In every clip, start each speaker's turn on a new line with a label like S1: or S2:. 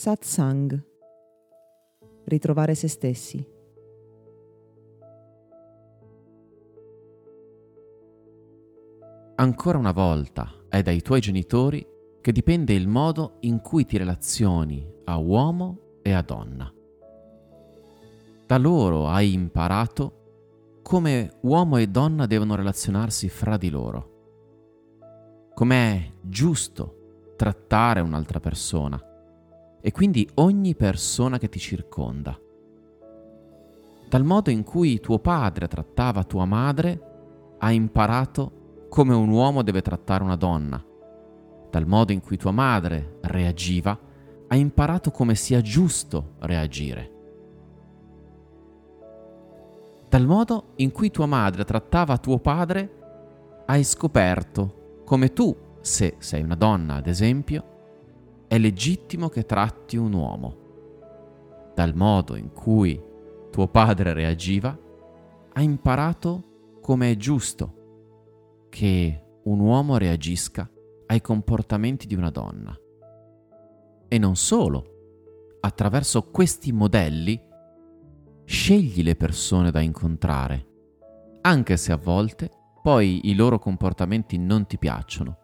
S1: Satsang. Ritrovare se stessi.
S2: Ancora una volta è dai tuoi genitori che dipende il modo in cui ti relazioni a uomo e a donna. Da loro hai imparato come uomo e donna devono relazionarsi fra di loro, com'è giusto trattare un'altra persona e quindi ogni persona che ti circonda. Dal modo in cui tuo padre trattava tua madre, hai imparato come un uomo deve trattare una donna. Dal modo in cui tua madre reagiva, hai imparato come sia giusto reagire. Dal modo in cui tua madre trattava tuo padre, hai scoperto come tu, se sei una donna ad esempio, è legittimo che tratti un uomo. Dal modo in cui tuo padre reagiva, hai imparato come è giusto che un uomo reagisca ai comportamenti di una donna. E non solo, attraverso questi modelli scegli le persone da incontrare, anche se a volte poi i loro comportamenti non ti piacciono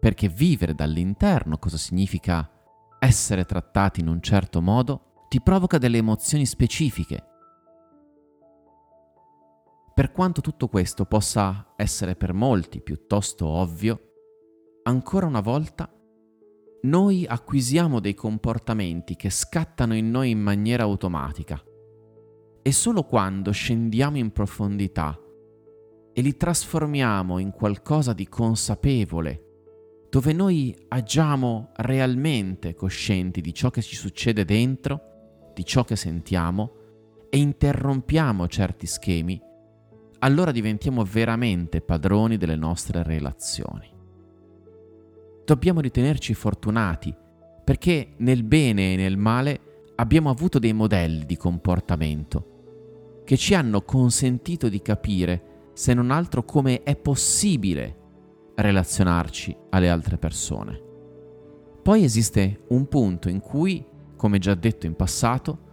S2: perché vivere dall'interno cosa significa essere trattati in un certo modo ti provoca delle emozioni specifiche. Per quanto tutto questo possa essere per molti piuttosto ovvio, ancora una volta noi acquisiamo dei comportamenti che scattano in noi in maniera automatica e solo quando scendiamo in profondità e li trasformiamo in qualcosa di consapevole dove noi agiamo realmente coscienti di ciò che ci succede dentro, di ciò che sentiamo e interrompiamo certi schemi, allora diventiamo veramente padroni delle nostre relazioni. Dobbiamo ritenerci fortunati perché nel bene e nel male abbiamo avuto dei modelli di comportamento che ci hanno consentito di capire, se non altro, come è possibile relazionarci alle altre persone. Poi esiste un punto in cui, come già detto in passato,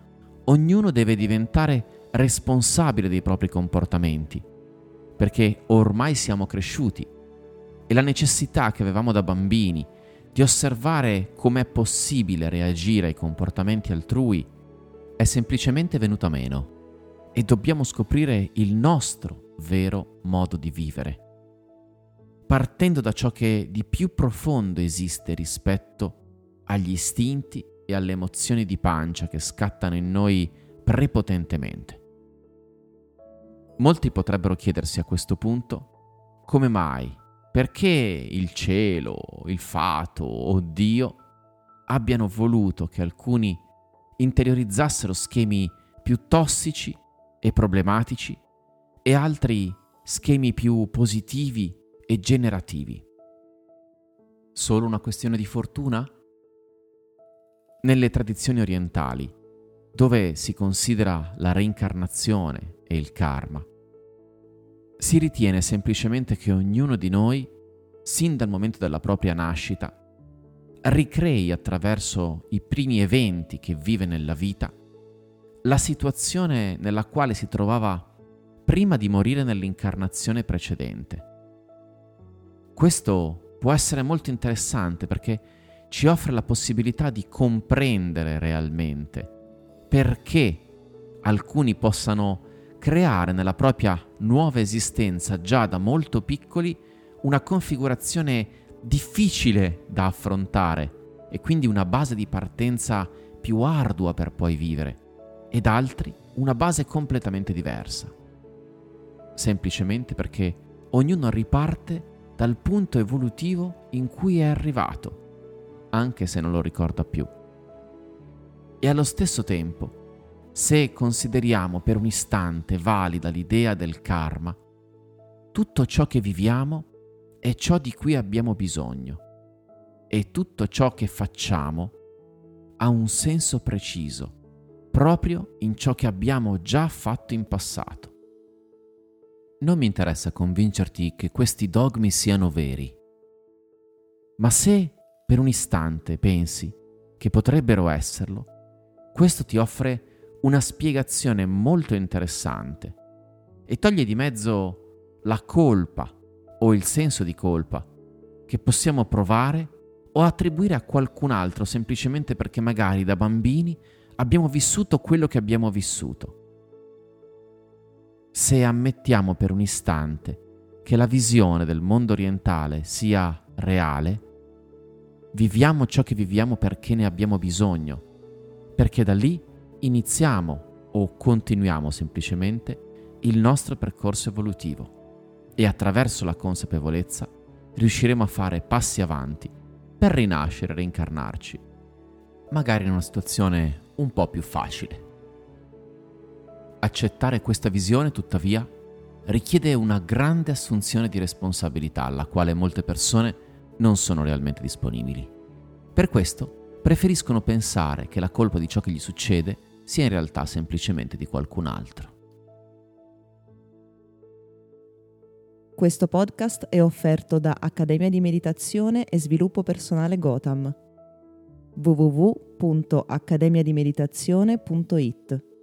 S2: ognuno deve diventare responsabile dei propri comportamenti, perché ormai siamo cresciuti e la necessità che avevamo da bambini di osservare com'è possibile reagire ai comportamenti altrui è semplicemente venuta meno e dobbiamo scoprire il nostro vero modo di vivere partendo da ciò che di più profondo esiste rispetto agli istinti e alle emozioni di pancia che scattano in noi prepotentemente. Molti potrebbero chiedersi a questo punto come mai, perché il cielo, il fato o Dio abbiano voluto che alcuni interiorizzassero schemi più tossici e problematici e altri schemi più positivi e generativi. Solo una questione di fortuna? Nelle tradizioni orientali, dove si considera la reincarnazione e il karma, si ritiene semplicemente che ognuno di noi, sin dal momento della propria nascita, ricrei attraverso i primi eventi che vive nella vita la situazione nella quale si trovava prima di morire nell'incarnazione precedente. Questo può essere molto interessante perché ci offre la possibilità di comprendere realmente perché alcuni possano creare nella propria nuova esistenza già da molto piccoli una configurazione difficile da affrontare e quindi una base di partenza più ardua per poi vivere ed altri una base completamente diversa. Semplicemente perché ognuno riparte dal punto evolutivo in cui è arrivato, anche se non lo ricorda più. E allo stesso tempo, se consideriamo per un istante valida l'idea del karma, tutto ciò che viviamo è ciò di cui abbiamo bisogno e tutto ciò che facciamo ha un senso preciso, proprio in ciò che abbiamo già fatto in passato. Non mi interessa convincerti che questi dogmi siano veri, ma se per un istante pensi che potrebbero esserlo, questo ti offre una spiegazione molto interessante e toglie di mezzo la colpa o il senso di colpa che possiamo provare o attribuire a qualcun altro semplicemente perché magari da bambini abbiamo vissuto quello che abbiamo vissuto. Se ammettiamo per un istante che la visione del mondo orientale sia reale, viviamo ciò che viviamo perché ne abbiamo bisogno, perché da lì iniziamo o continuiamo semplicemente il nostro percorso evolutivo e attraverso la consapevolezza riusciremo a fare passi avanti per rinascere e reincarnarci, magari in una situazione un po' più facile. Accettare questa visione, tuttavia, richiede una grande assunzione di responsabilità alla quale molte persone non sono realmente disponibili. Per questo preferiscono pensare che la colpa di ciò che gli succede sia in realtà semplicemente di qualcun altro.
S1: Questo podcast è offerto da Accademia di Meditazione e Sviluppo Personale Gotham www.accademiadimeditazione.it